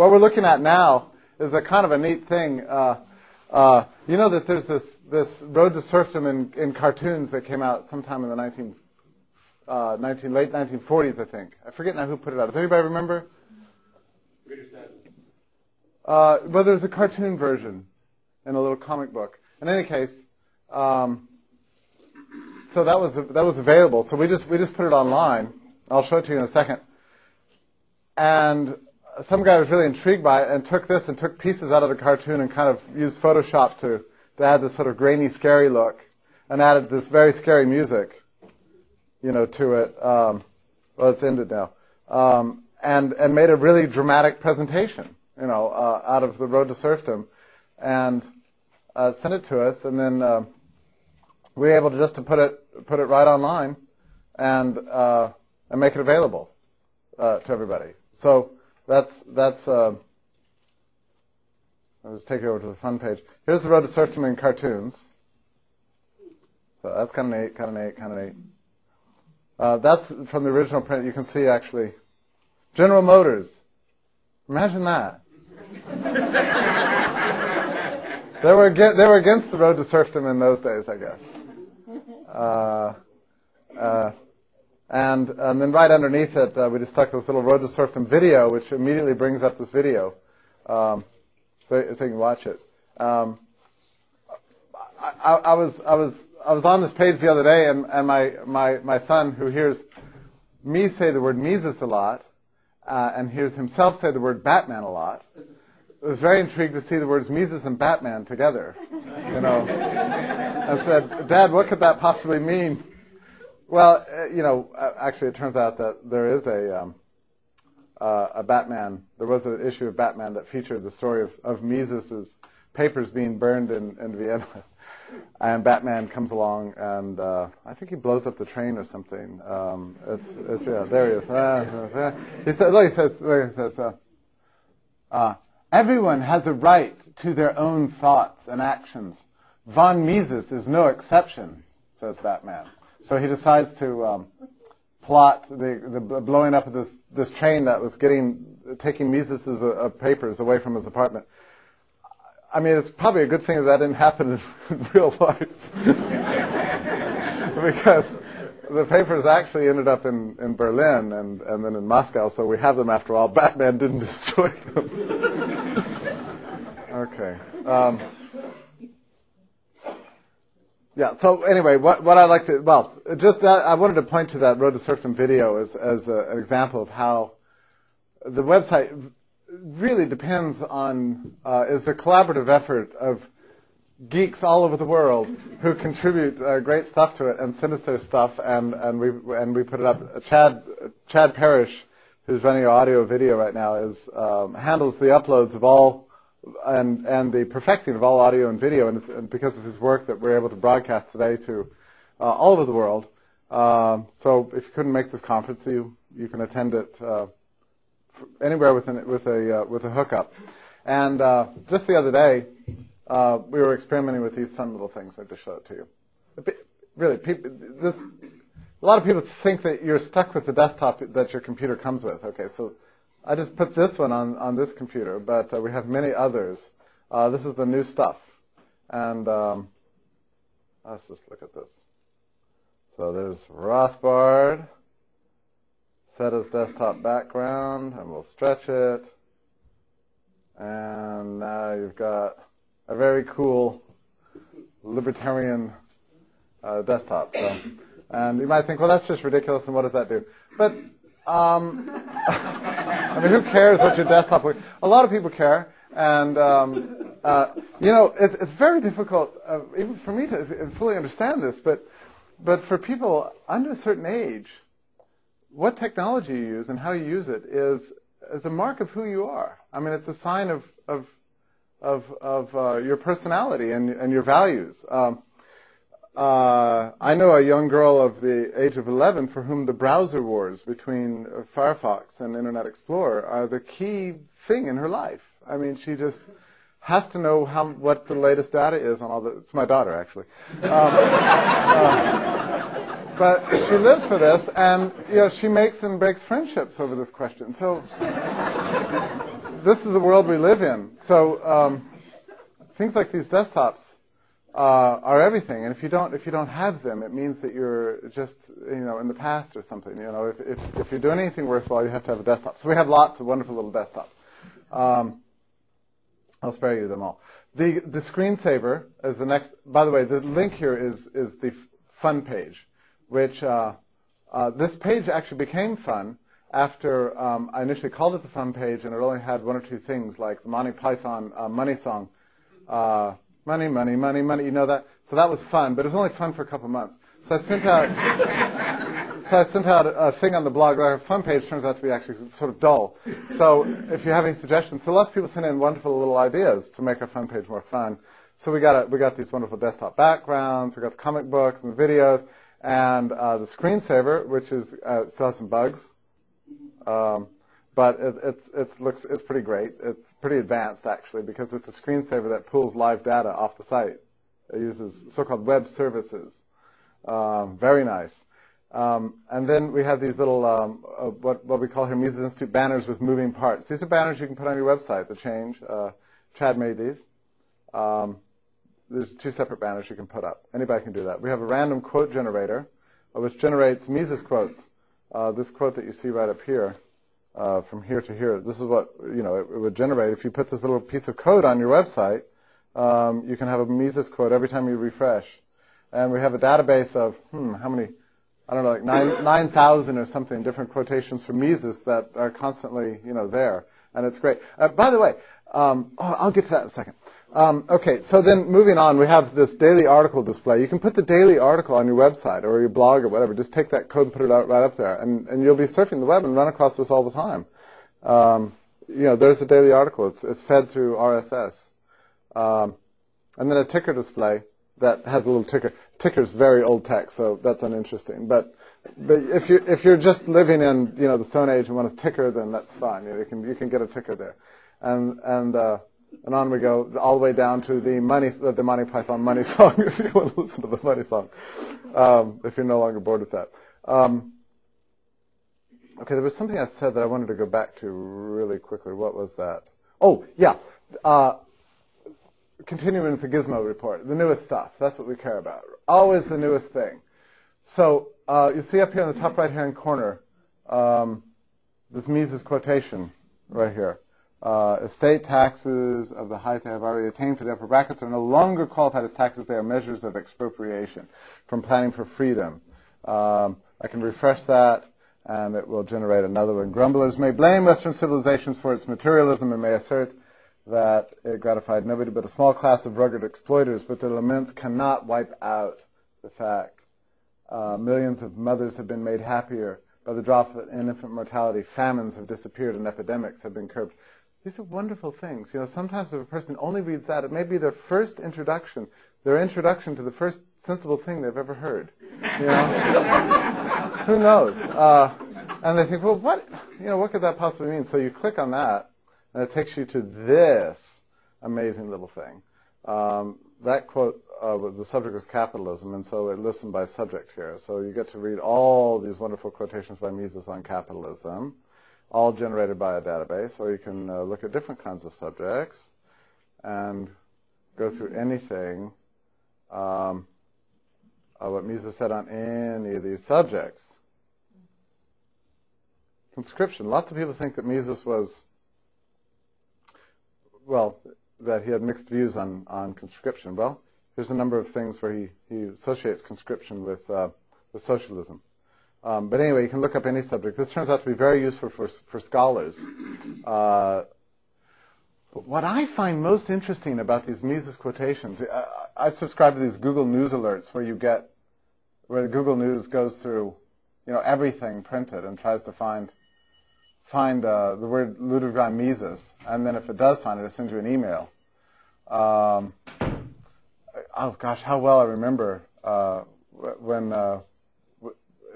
what we're looking at now is a kind of a neat thing. Uh, uh, you know that there's this this Road to Serfdom in, in cartoons that came out sometime in the 19, uh, 19 late 1940s, I think. I forget now who put it out. Does anybody remember? Uh, well, there's a cartoon version in a little comic book. In any case, um, so that was that was available. So we just we just put it online. I'll show it to you in a second. And some guy was really intrigued by it and took this and took pieces out of the cartoon and kind of used Photoshop to, to add this sort of grainy, scary look and added this very scary music, you know, to it. Um, well, it's ended now. Um, and, and made a really dramatic presentation, you know, uh, out of the Road to Serfdom and uh, sent it to us. And then uh, we were able to just to put it, put it right online and, uh, and make it available uh, to everybody. So that's that's. Uh, I'll just take you over to the fun page. Here's the road to Serfdom in cartoons. So that's kind of neat, kind of neat, kind of neat. Uh, that's from the original print. You can see actually, General Motors. Imagine that. they were they were against the road to serfdom in those days, I guess. Uh, uh, and, and then right underneath it, uh, we just stuck this little Road to Serfdom video, which immediately brings up this video, um, so, so you can watch it. Um, I, I, was I was I was on this page the other day, and, and my, my my son, who hears me say the word Mises a lot, uh, and hears himself say the word Batman a lot, was very intrigued to see the words Mises and Batman together. You know, and said, "Dad, what could that possibly mean?" Well, uh, you know, uh, actually, it turns out that there is a um, uh, a Batman. There was an issue of Batman that featured the story of, of Mises's papers being burned in, in Vienna, and Batman comes along and uh, I think he blows up the train or something. Um, it's it's yeah, there he is. Uh, he says, look, he says, look, he says, uh, everyone has a right to their own thoughts and actions. Von Mises is no exception, says Batman. So he decides to um, plot the, the blowing up of this, this train that was getting taking Mises's uh, papers away from his apartment. I mean, it's probably a good thing that that didn't happen in real life. because the papers actually ended up in, in Berlin and, and then in Moscow, so we have them after all. Batman didn't destroy them. okay. Um, yeah. So anyway, what what I like to well, just that I wanted to point to that Road to Serfdom video as as a, an example of how the website really depends on uh, is the collaborative effort of geeks all over the world who contribute uh, great stuff to it and send us their stuff and and we and we put it up. Chad Chad Parrish, who's running our audio video right now, is um, handles the uploads of all and and the perfecting of all audio and video, and, and, because of his work that we're able to broadcast today to uh, all over the world. Uh, so if you couldn't make this conference, you you can attend it uh, anywhere with an, with a uh, with a hookup. And uh, just the other day, uh, we were experimenting with these fun little things. I just show it to you. Really, people, this a lot of people think that you're stuck with the desktop that your computer comes with. Okay, so I just put this one on, on this computer, but uh, we have many others. Uh, this is the new stuff. And um, let's just look at this. So there's Rothbard, set as desktop background, and we'll stretch it. And now you've got a very cool libertarian uh, desktop. So, and you might think, well, that's just ridiculous, and what does that do? But um, I mean, who cares what your desktop looks? A lot of people care, and um, uh, you know, it's, it's very difficult, uh, even for me to fully understand this. But but for people under a certain age, what technology you use and how you use it is is a mark of who you are. I mean, it's a sign of of of, of uh, your personality and and your values. Um, uh, I know a young girl of the age of 11 for whom the browser wars between Firefox and Internet Explorer are the key thing in her life. I mean, she just has to know how what the latest data is on all the. It's my daughter actually. Um, uh, but she lives for this, and you know she makes and breaks friendships over this question. So this is the world we live in. So um, things like these desktops uh, are everything, and if you don't if you don't have them, it means that you're just you know in the past or something. You know, if if, if you're doing anything worthwhile, you have to have a desktop. So we have lots of wonderful little desktops. Um, I'll spare you them all. The the screensaver is the next. By the way, the link here is is the fun page, which uh, uh, this page actually became fun after um, I initially called it the fun page, and it only had one or two things like the Monty Python uh, money song, uh, money, money, money, money. You know that. So that was fun, but it was only fun for a couple months. So I sent out, so I sent out a thing on the blog. Our fun page turns out to be actually sort of dull. So if you have any suggestions, so lots of people sent in wonderful little ideas to make our fun page more fun. So we got a, we got these wonderful desktop backgrounds. We got the comic books and the videos and uh, the screensaver, which is uh, still has some bugs, um, but it, it's it's looks it's pretty great. It's pretty advanced actually because it's a screensaver that pulls live data off the site. It uses so-called web services. Um, very nice. Um, and then we have these little, um, uh, what, what we call here Mises Institute banners with moving parts. These are banners you can put on your website, the change. Uh, Chad made these. Um, there's two separate banners you can put up. Anybody can do that. We have a random quote generator, uh, which generates Mises quotes. Uh, this quote that you see right up here, uh, from here to here, this is what, you know, it, it, would generate. If you put this little piece of code on your website, um, you can have a Mises quote every time you refresh. And we have a database of, hmm, how many, I don't know, like 9,000 or something different quotations from Mises that are constantly, you know, there. And it's great. Uh, by the way, um, oh, I'll get to that in a second. Um, okay, so then moving on, we have this daily article display. You can put the daily article on your website or your blog or whatever. Just take that code and put it out right up there, and, and you'll be surfing the web and run across this all the time. Um, you know, there's the daily article. It's, it's fed through RSS. Um, and then a ticker display that has a little ticker. Ticker's very old tech, so that's uninteresting. But but if you if you're just living in you know the Stone Age and want a ticker, then that's fine. You, know, you can you can get a ticker there, and and uh, and on we go all the way down to the money the Monty Python money song. If you want to listen to the money song, um, if you're no longer bored with that. Um, okay, there was something I said that I wanted to go back to really quickly. What was that? Oh yeah. Uh, continuing with the Gizmo report, the newest stuff. That's what we care about. Always the newest thing. So uh, you see up here in the top right-hand corner um, this Mises quotation right here. Uh, estate taxes of the height they have already attained for the upper brackets are no longer qualified as taxes. They are measures of expropriation from planning for freedom. Um, I can refresh that, and it will generate another one. Grumblers may blame Western civilizations for its materialism and may assert that it gratified nobody but a small class of rugged exploiters, but their laments cannot wipe out the fact. Uh, millions of mothers have been made happier by the drop in infant mortality. Famines have disappeared and epidemics have been curbed. These are wonderful things. You know, sometimes if a person only reads that, it may be their first introduction, their introduction to the first sensible thing they've ever heard. You know? Who knows? Uh, and they think, well, what, you know, what could that possibly mean? So you click on that, and it takes you to this amazing little thing. Um, that quote, uh, the subject was capitalism, and so it lists them by subject here. So you get to read all these wonderful quotations by Mises on capitalism, all generated by a database, or you can uh, look at different kinds of subjects and go through anything um, uh, what Mises said on any of these subjects. Conscription. Lots of people think that Mises was well, that he had mixed views on, on conscription. Well, there's a number of things where he, he associates conscription with, uh, with socialism. Um, but anyway, you can look up any subject. This turns out to be very useful for, for scholars. Uh, what I find most interesting about these Mises quotations, I, I subscribe to these Google News alerts where you get, where Google News goes through, you know, everything printed and tries to find find uh, the word Ludwig von Mises, and then if it does find it, it sends you an email. Um, oh gosh, how well I remember uh, when, uh,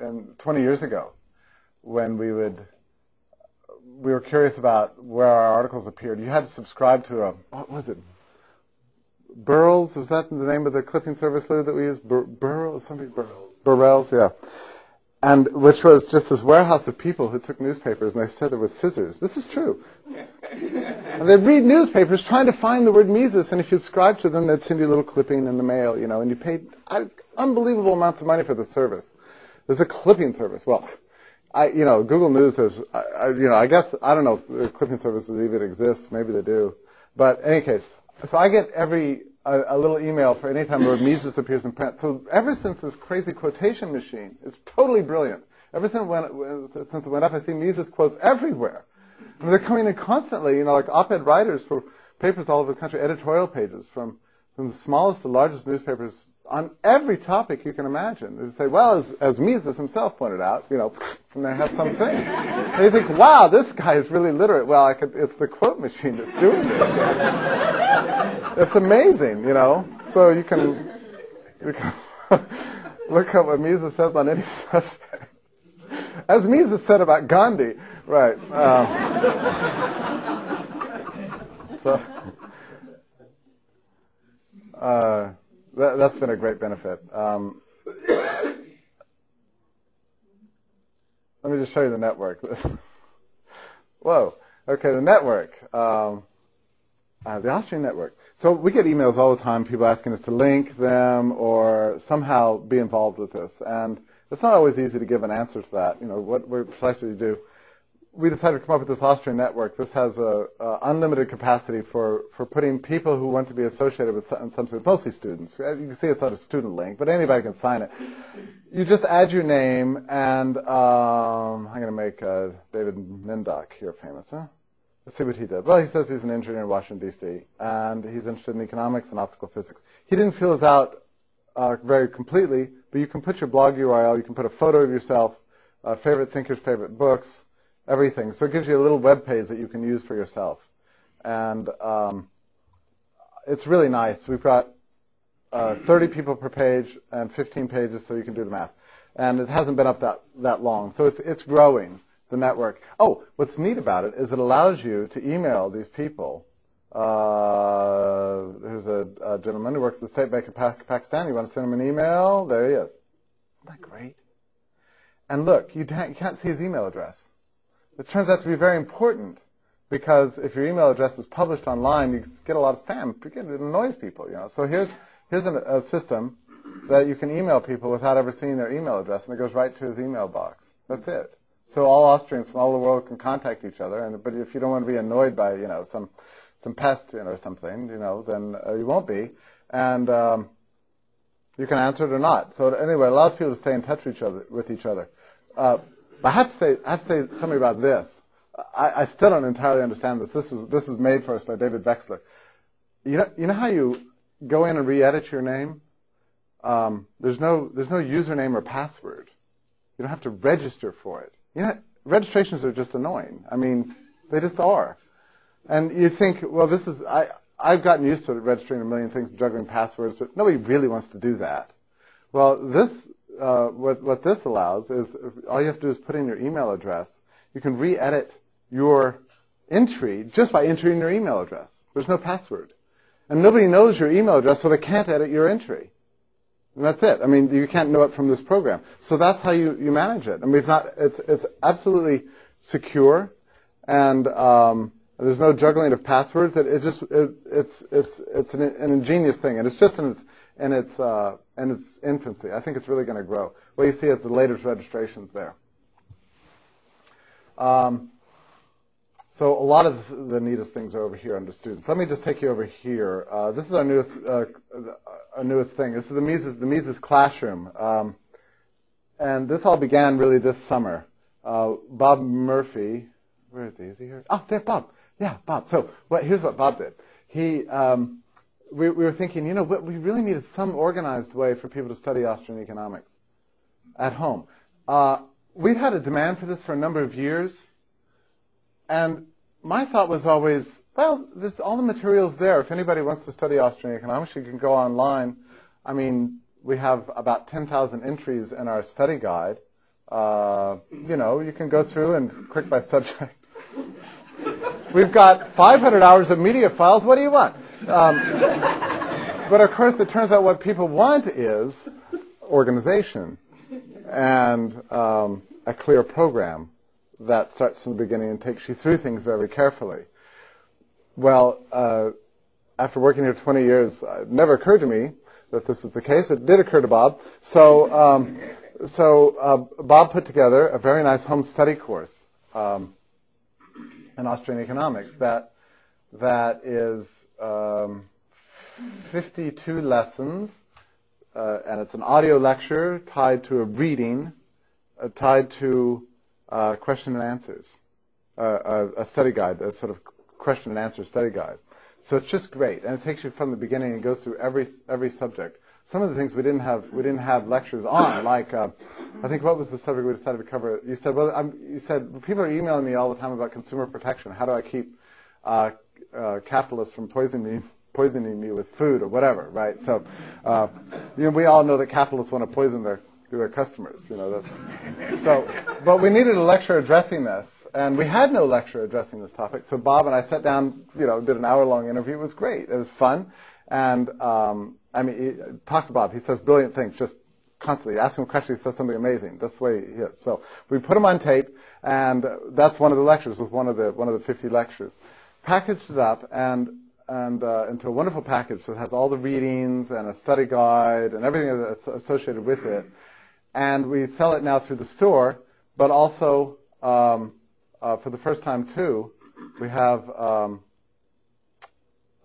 in 20 years ago, when we would, we were curious about where our articles appeared. You had to subscribe to a, what was it? Burls, was that the name of the clipping service, Lou, that we used? Bur- Burls, something, Burls. Burrelle's, yeah. And which was just this warehouse of people who took newspapers and they said it with scissors. This is true. and they'd read newspapers trying to find the word Mises, and if you subscribe to them, they'd send you a little clipping in the mail, you know, and you paid unbelievable amounts of money for the service. There's a clipping service. Well, I, you know, Google News has, I, you know, I guess, I don't know if the clipping services even exist. Maybe they do. But in any case, so I get every, a, a little email for any time the word Mises appears in print. So ever since this crazy quotation machine, it's totally brilliant. Ever since since it went up, I see Mises quotes everywhere. I mean, they're coming in constantly, you know, like op-ed writers for papers all over the country, editorial pages from, from the smallest to largest newspapers on every topic you can imagine. They say, well, as, as Mises himself pointed out, you know, and they have something. you think, wow, this guy is really literate. Well, could, it's the quote machine that's doing this. it's amazing, you know. So you can, you can look up what Mises says on any subject. As Mises said about Gandhi, right. Um, so, uh, that, has been a great benefit. Um, let me just show you the network. Whoa. Okay, the network. Um, uh, the Austrian network. So we get emails all the time, people asking us to link them or somehow be involved with this. And it's not always easy to give an answer to that. You know, what, what precisely do you do? We decided to come up with this Austrian network. This has a, a, unlimited capacity for, for putting people who want to be associated with some, some mostly students. You can see it's not a student link, but anybody can sign it. You just add your name, and um, I'm going to make uh, David Mindock here famous. Huh? Let's see what he did. Well, he says he's an engineer in Washington, D.C., and he's interested in economics and optical physics. He didn't fill this out uh, very completely, but you can put your blog URL, you can put a photo of yourself, uh, favorite thinkers, favorite books, everything. So it gives you a little web page that you can use for yourself. And um, it's really nice. We've got uh, 30 people per page and 15 pages, so you can do the math. And it hasn't been up that, that long. So it's, it's growing, the network. Oh, what's neat about it is it allows you to email these people. Uh, there's a, a, gentleman who works at the State Bank of Pakistan. You want to send him an email? There he is. Isn't that great? And look, you, you can't see his email address. It turns out to be very important because if your email address is published online, you get a lot of spam. It annoys people, you know. So here's here's an, a system that you can email people without ever seeing their email address, and it goes right to his email box. That's it. So all Austrians from all the world can contact each other. And but if you don't want to be annoyed by you know some some pest you know, or something, you know, then uh, you won't be. And um, you can answer it or not. So anyway, it allows people to stay in touch with each other. With each other. Uh, but I have to say, I have to say something about this. I, I still don't entirely understand this. This is this is made for us by David Veksler. You know, you know how you go in and re-edit your name? Um, there's no there's no username or password. You don't have to register for it. You know, registrations are just annoying. I mean, they just are. And you think, well, this is I I've gotten used to registering a million things, juggling passwords, but nobody really wants to do that. Well, this uh, what, what this allows is all you have to do is put in your email address. You can re-edit your entry just by entering your email address. There's no password. And nobody knows your email address, so they can't edit your entry. And that's it. I mean, you can't know it from this program. So that's how you, you manage it. And we've not, it's, it's absolutely secure, and um, there's no juggling of passwords. It, it just, it, it's, it's, it's an, an ingenious thing, and it's just in its in its uh, in its infancy. I think it's really going to grow. Well, you see, it's the latest registrations there. Um, so a lot of the neatest things are over here under students. Let me just take you over here. Uh, this is our newest uh, our newest thing. This is the Mises the Mises classroom, um, and this all began really this summer. Uh, Bob Murphy, where is he? Is he here? Oh, there, Bob. Yeah, Bob. So what, here's what Bob did. He um, we, we were thinking, you know, we really needed some organized way for people to study Austrian economics at home. Uh, we'd had a demand for this for a number of years, and my thought was always, well, there's all the materials there. If anybody wants to study Austrian economics, you can go online. I mean, we have about 10,000 entries in our study guide. Uh, you know, you can go through and click by subject. We've got 500 hours of media files. What do you want? Um, but of course, it turns out what people want is organization. and um, a clear program that starts from the beginning and takes you through things very carefully. Well, uh, after working here 20 years, it never occurred to me that this was the case. It did occur to Bob. So, um, so uh, Bob put together a very nice home study course um, in Austrian economics that that is um, 52 lessons, uh, and it's an audio lecture tied to a reading, uh, tied to uh, question and answers, uh, a, a study guide, a sort of question and answer study guide. So it's just great, and it takes you from the beginning and goes through every every subject. Some of the things we didn't have we didn't have lectures on, like uh, I think what was the subject we decided to cover? You said, well, I'm, you said people are emailing me all the time about consumer protection. How do I keep uh, uh, capitalists from poisoning me poisoning me with food or whatever, right? So, uh, you know, we all know that capitalists want to poison their their customers. You know, that's so. But we needed a lecture addressing this, and we had no lecture addressing this topic. So Bob and I sat down, you know, did an hour-long interview. It was great. It was fun, and um, I mean, talk to Bob. He says brilliant things. Just constantly ask him a question. He says something amazing. That's the way he is. So we put him on tape, and that's one of the lectures. Was one of the one of the 50 lectures. Packaged it up and and uh, into a wonderful package that has all the readings and a study guide and everything that's associated with it and we sell it now through the store, but also um, uh, for the first time too, we have um,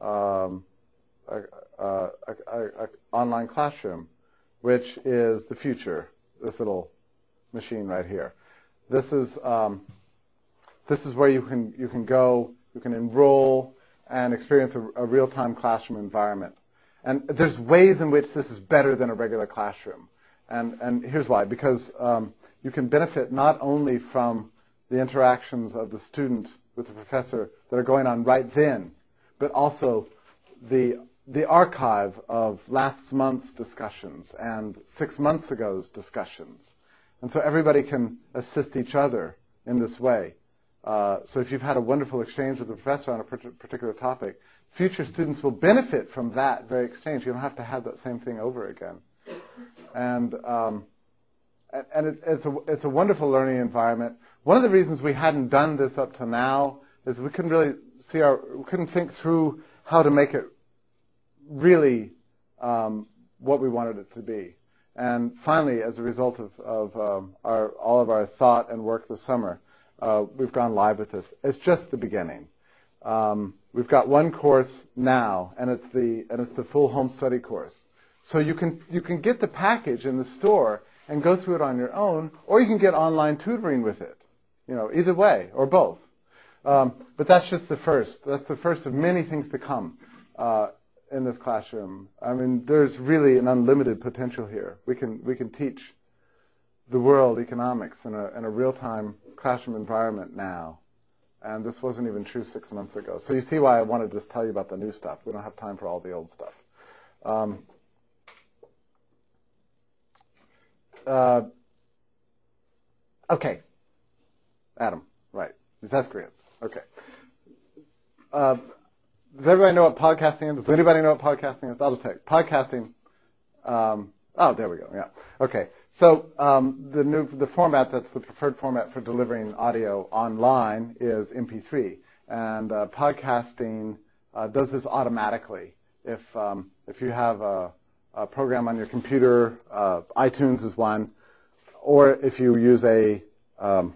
um, online classroom, which is the future. This little machine right here. This is um, this is where you can you can go, you can enroll and experience a, a real-time classroom environment. And there's ways in which this is better than a regular classroom. And, and here's why. Because um, you can benefit not only from the interactions of the student with the professor that are going on right then, but also the, the archive of last month's discussions and six months ago's discussions. And so everybody can assist each other in this way. Uh, so if you've had a wonderful exchange with a professor on a particular topic, future students will benefit from that very exchange. You don't have to have that same thing over again and um, and it, it's a it's a wonderful learning environment. One of the reasons we hadn't done this up to now is we couldn't really see our we couldn't think through how to make it really um, what we wanted it to be. And finally, as a result of, of um, our, all of our thought and work this summer, uh, we've gone live with this. It's just the beginning. Um, we've got one course now, and it's the and it's the full home study course. So you can, you can get the package in the store and go through it on your own, or you can get online tutoring with it. You know, either way, or both. Um, but that's just the first. That's the first of many things to come uh, in this classroom. I mean, there's really an unlimited potential here. We can we can teach the world economics in a in a real time classroom environment now, and this wasn't even true six months ago. So you see why I want to just tell you about the new stuff. We don't have time for all the old stuff. Um, uh, okay. Adam, right. These Okay. Uh, does everybody know what podcasting is? Does anybody know what podcasting is? I'll just tell you. Podcasting, um, oh, there we go. Yeah. Okay. So um, the new the format that's the preferred format for delivering audio online is MP3, and uh, podcasting uh, does this automatically. If um, if you have a a program on your computer. Uh, iTunes is one. Or if you use a um,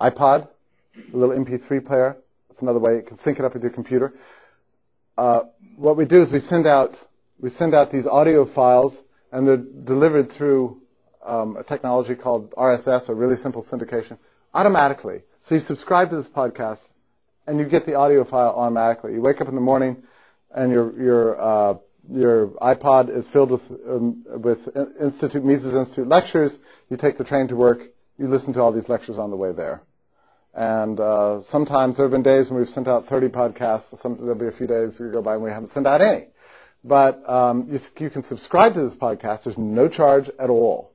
iPod, a little MP3 player, that's another way. You can sync it up with your computer. Uh, what we do is we send out we send out these audio files, and they're delivered through um, a technology called RSS, or really simple syndication, automatically. So you subscribe to this podcast, and you get the audio file automatically. You wake up in the morning, and your your uh, your iPod is filled with um, with Institute Mises Institute lectures. You take the train to work. You listen to all these lectures on the way there. And uh, sometimes there have been days when we've sent out 30 podcasts. Some, there'll be a few days that go by and we haven't sent out any. But um, you, you can subscribe to this podcast. There's no charge at all.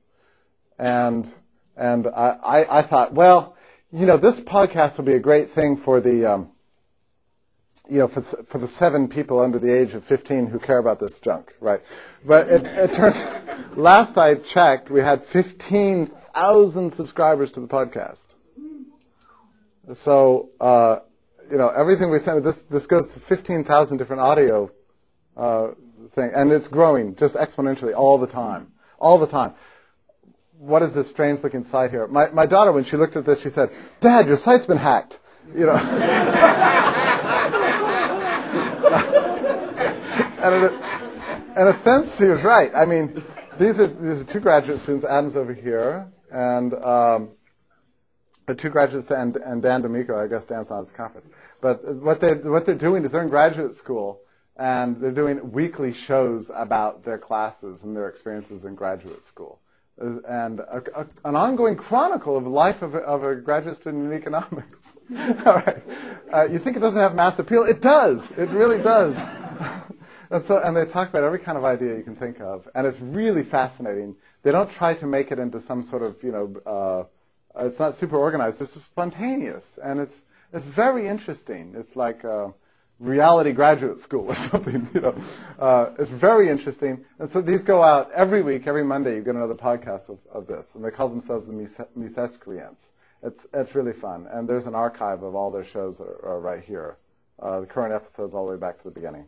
And and I, I, I thought, well, you know, this podcast will be a great thing for the um, you know, for, for the seven people under the age of 15 who care about this junk, right? But it, it turns, last I checked, we had 15,000 subscribers to the podcast. So, uh, you know, everything we send, this, this goes to 15,000 different audio uh, thing, and it's growing just exponentially all the time, all the time. What is this strange looking site here? My, my daughter, when she looked at this, she said, Dad, your site's been hacked. You know. and in a, sense, she was right. I mean, these are, these are two graduate students, Adam's over here, and um, the two graduates, and, and Dan D'Amico, I guess Dan's not at the conference. But what they're, what they're doing is they're in graduate school, and they're doing weekly shows about their classes and their experiences in graduate school. And a, a, an ongoing chronicle of the life of a, of a graduate student in economics. All right. Uh, you think it doesn't have mass appeal? It does. It really does. and, so, and they talk about every kind of idea you can think of, and it's really fascinating. They don't try to make it into some sort of, you know, uh, it's not super organized. It's spontaneous, and it's it's very interesting. It's like. Uh, reality graduate school or something. You know, uh, it's very interesting. And so these go out every week, every Monday. You get another podcast of, of this, and they call themselves the Misescreants. It's it's really fun, and there's an archive of all their shows are, are right here. Uh, the current episodes all the way back to the beginning.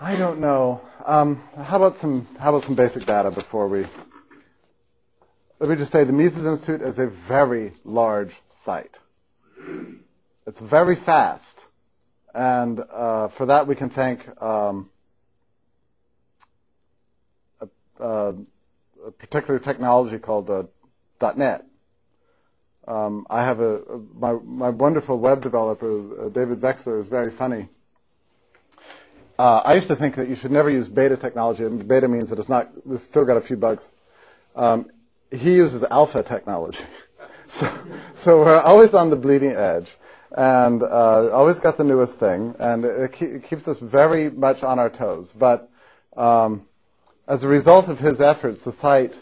I don't know. Um, how about some how about some basic data before we? Let me just say the Mises Institute is a very large site. It's very fast. And uh, for that, we can thank um, a, a, particular technology called uh, .NET. Um, I have a, my, my wonderful web developer, uh, David Veksler, is very funny. Uh, I used to think that you should never use beta technology, and beta means that it's not, it's still got a few bugs. Um, he uses alpha technology. so, so we're always on the bleeding edge and uh, always got the newest thing, and it, ke- it, keeps us very much on our toes. But um, as a result of his efforts, the site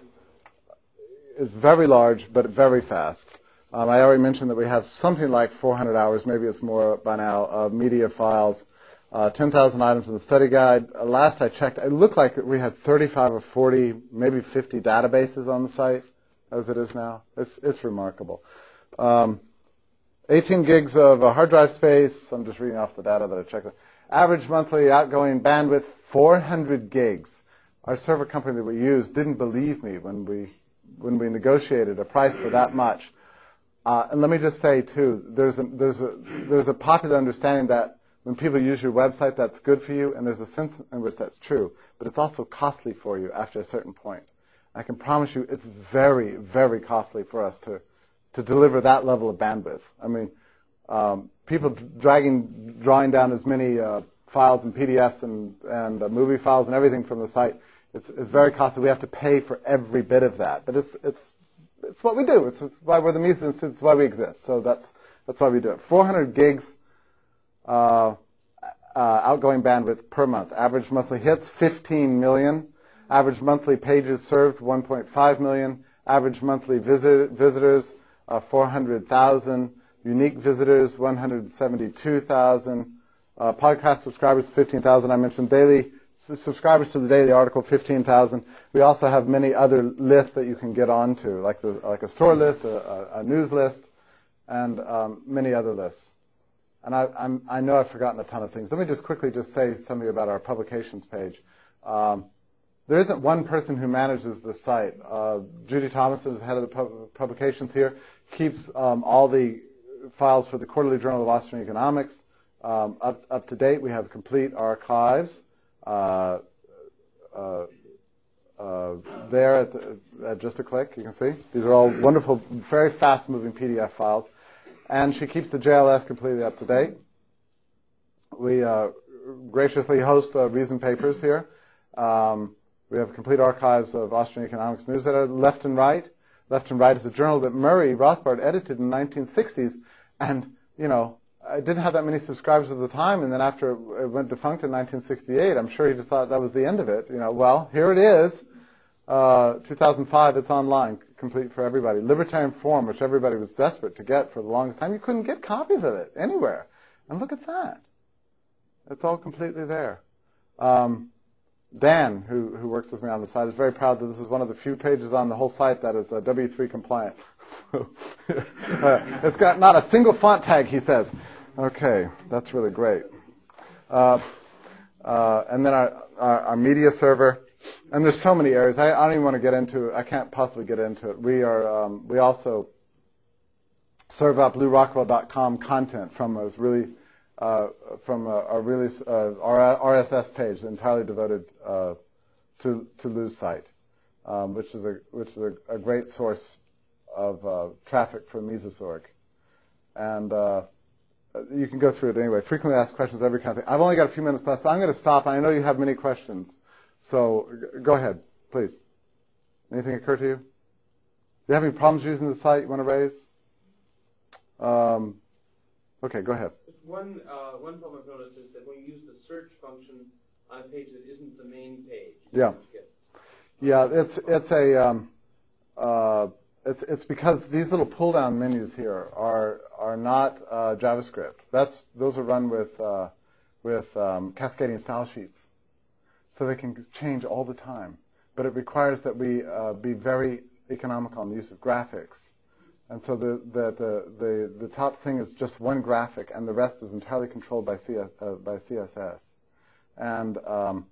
is very large but very fast. Um, I already mentioned that we have something like 400 hours, maybe it's more by now, of media files, uh, 10,000 items in the study guide. Uh, last I checked, it looked like we had 35 or 40, maybe 50 databases on the site as it is now. It's, it's remarkable. Um, 18 gigs of hard drive space. I'm just reading off the data that I checked. Average monthly outgoing bandwidth, 400 gigs. Our server company that we used didn't believe me when we when we negotiated a price for that much. Uh, and let me just say too, there's a, there's a there's a popular understanding that when people use your website, that's good for you, and there's a sense in which that's true. But it's also costly for you after a certain point. I can promise you, it's very very costly for us to to deliver that level of bandwidth. I mean, um, people dragging, drawing down as many uh, files and PDFs and, and uh, movie files and everything from the site, it's, it's very costly. We have to pay for every bit of that. But it's, it's, it's what we do. It's why we're the Mises Institute. It's why we exist. So that's, that's why we do it. 400 gigs uh, uh, outgoing bandwidth per month. Average monthly hits, 15 million. Average monthly pages served, 1.5 million. Average monthly visit, visitors, uh, 400,000. Unique visitors, 172,000. Uh, podcast subscribers, 15,000. I mentioned daily subscribers to the daily article, 15,000. We also have many other lists that you can get onto, like the like a store list, a, a news list, and um, many other lists. And I, I'm, i know I've forgotten a ton of things. Let me just quickly just say something about our publications page. Um, there isn't one person who manages the site. Uh, Judy Thomas is head of the pub- publications here keeps um, all the files for the Quarterly Journal of Austrian Economics um, up, up to date. We have complete archives uh, uh, uh, there at, the, at, just a click. You can see these are all wonderful, very fast-moving PDF files, and she keeps the JLS completely up to date. We uh, graciously host uh, Reason papers here. Um, we have complete archives of Austrian economics news that are left and right. Left and Right is a journal that Murray Rothbard edited in the 1960s, and you know, I didn't have that many subscribers at the time, and then after it went defunct in 1968, I'm sure he thought that was the end of it. You know, well, here it is, uh, 2005. It's online, complete for everybody. Libertarian Forum, which everybody was desperate to get for the longest time, you couldn't get copies of it anywhere. And look at that. It's all completely there. Um, Dan, who, who works with me on the site, is very proud that this is one of the few pages on the whole site that is uh, W3 compliant. Uh, it's got not a single font tag, he says. Okay, that's really great. Uh, uh, and then our, our, our, media server, and there's so many areas. I, I, don't even want to get into. I can't possibly get into it. We are um, we also serve up LewRockwell.com content from a really uh, from a really uh, RSS page entirely devoted uh, to to Lew's site, um, which is a which is a, a great source of uh, traffic for Mises.org, and you can go through it anyway. Frequently asked questions, every kind of thing. I've only got a few minutes left, so I'm going to stop. I know you have many questions, so go ahead, please. Anything occur to you? Do you have any problems using the site you want to raise? Um, okay, go ahead. One, uh, one problem I've noticed is that when you use the search function on a page that isn't the main page, yeah, yeah, it's it's a um, uh, it's it's because these little pull down menus here are are not uh, JavaScript. That's those are run with uh, with um, cascading style sheets, so they can change all the time. But it requires that we uh, be very economical in the use of graphics and so the, the, the, the, top thing is just one graphic, and the rest is entirely controlled by, CS, uh, by CSS. And um,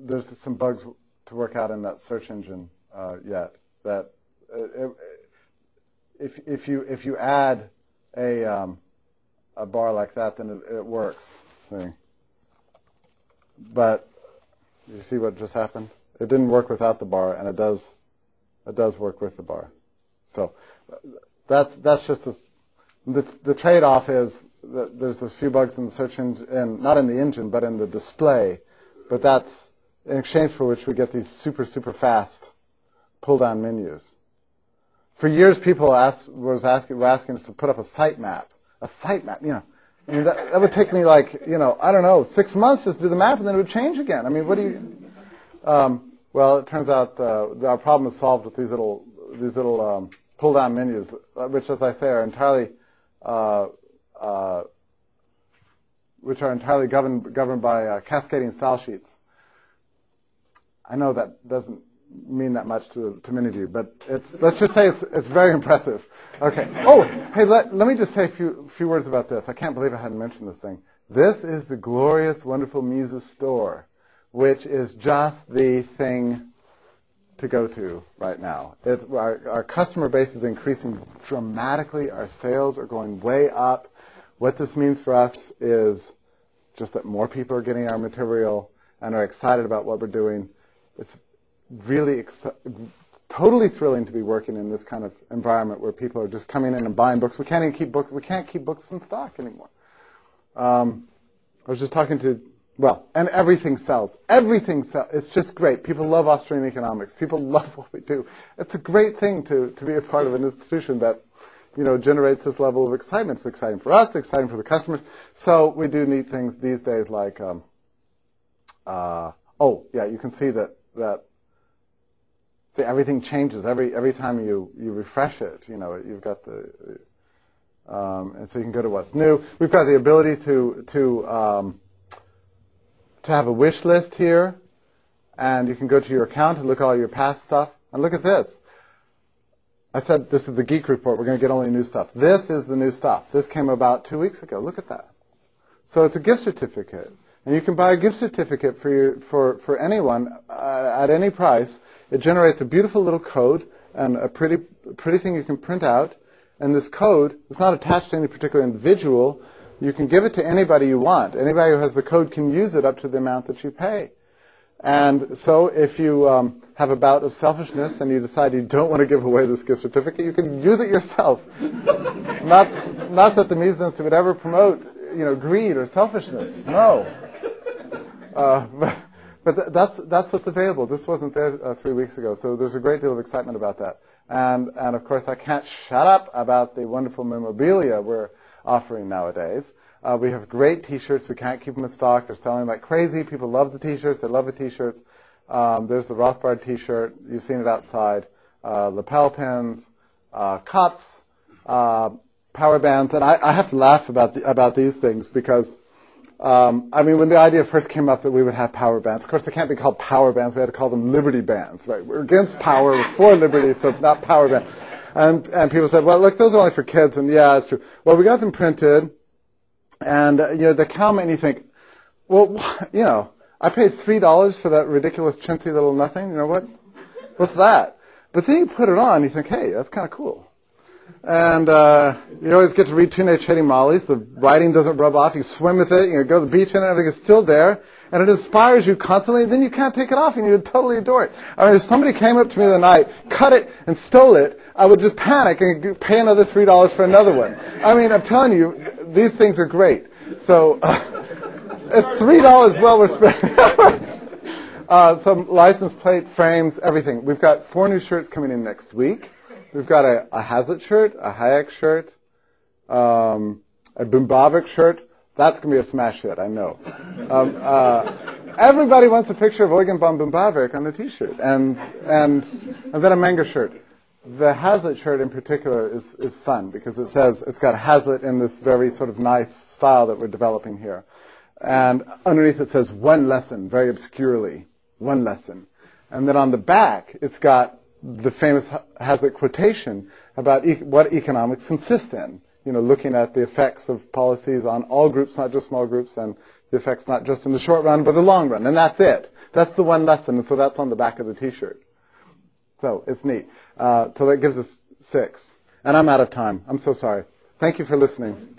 there's some bugs to work out in that search engine uh, yet. That uh, if, if, you, if you add a, um, a bar like that, then it, works. But you see what just happened? It didn't work without the bar, and it does, it does work with the bar. So that's that's just a, the the trade-off is that there's a few bugs in the search engine, not in the engine, but in the display. But that's in exchange for which we get these super super fast pull-down menus. For years, people asked, was asking were asking us to put up a sitemap, a sitemap. You know, I mean that, that would take me like you know I don't know six months just to do the map, and then it would change again. I mean, what do you? Um, well, it turns out uh, our problem is solved with these little these little um, pull-down menus, which, as I say, are entirely uh, uh, which are entirely governed governed by uh, cascading style sheets. I know that doesn't mean that much to, to many of you, but it's, let's just say it's, it's very impressive. Okay. Oh, hey, let, let me just say a few, few words about this. I can't believe I hadn't mentioned this thing. This is the glorious, wonderful Mises store, which is just the thing to go to right now. Our, our, customer base is increasing dramatically. Our sales are going way up. What this means for us is just that more people are getting our material and are excited about what we're doing. It's really totally thrilling to be working in this kind of environment where people are just coming in and buying books. We can't even keep books. We can't keep books in stock anymore. Um, I was just talking to well, and everything sells. Everything sells. It's just great. People love Austrian economics. People love what we do. It's a great thing to, to be a part of an institution that, you know, generates this level of excitement. It's exciting for us. Exciting for the customers. So we do neat things these days like, um, uh, oh, yeah, you can see that, that see, everything changes every, every time you, you refresh it. You know, you've got the, um, and so you can go to what's new. We've got the ability to, to, um, to have a wish list here, and you can go to your account and look at all your past stuff. And look at this. I said this is the geek report. We're going to get only new stuff. This is the new stuff. This came about two weeks ago. Look at that. So it's a gift certificate, and you can buy a gift certificate for your, for for anyone uh, at any price. It generates a beautiful little code and a pretty pretty thing you can print out. And this code is not attached to any particular individual. You can give it to anybody you want. Anybody who has the code can use it up to the amount that you pay. And so if you um, have a bout of selfishness and you decide you don't want to give away this gift certificate, you can use it yourself. not, not that the Mises would ever promote, you know, greed or selfishness. No. Uh, but but th- that's, that's what's available. This wasn't there uh, three weeks ago. So there's a great deal of excitement about that. And, and of course, I can't shut up about the wonderful memorabilia we're offering nowadays. Uh, we have great T-shirts. We can't keep them in stock. They're selling like crazy. People love the T-shirts. They love the T-shirts. Um, there's the Rothbard T-shirt. You've seen it outside. Uh, lapel pins, uh, cups, uh, power bands, and I, I, have to laugh about the, about these things because um, I mean, when the idea first came up that we would have power bands, of course they can't be called power bands. We had to call them liberty bands, right? We're against power, we're for liberty, so not power band. And and people said, well, look, those are only for kids, and yeah, it's true. Well, we got them printed, and uh, you know they come and you think, well, you know, I paid three dollars for that ridiculous chintzy little nothing. You know what? What's that? But then you put it on, you think, hey, that's kind of cool. And uh, you always get to read Teenage Hating Mollies. The writing doesn't rub off. You swim with it. You go to the beach and. Everything is still there. And it inspires you constantly. Then you can't take it off and you totally adore it. I mean, if somebody came up to me the night, cut it, and stole it, I would just panic and pay another $3 for another one. I mean, I'm telling you, these things are great. So uh, it's $3 well worth spending. uh, some license plate, frames, everything. We've got four new shirts coming in next week. We've got a, a Hazlitt shirt, a Hayek shirt, um, a Böhm-Bawerk shirt. That's going to be a smash hit, I know. Um, uh, everybody wants a picture of Eugen von Böhm-Bawerk on the T-shirt, and and and then a Menger shirt. The Hazlitt shirt in particular is is fun because it says it's got Hazlitt in this very sort of nice style that we're developing here, and underneath it says one lesson, very obscurely, one lesson, and then on the back it's got the famous Hazlitt quotation about e- what economics consists in. You know, looking at the effects of policies on all groups, not just small groups, and the effects not just in the short run, but the long run. And that's it. That's the one lesson. And so that's on the back of the T-shirt. So it's neat. Uh, so that gives us six. And I'm out of time. I'm so sorry. Thank you for listening.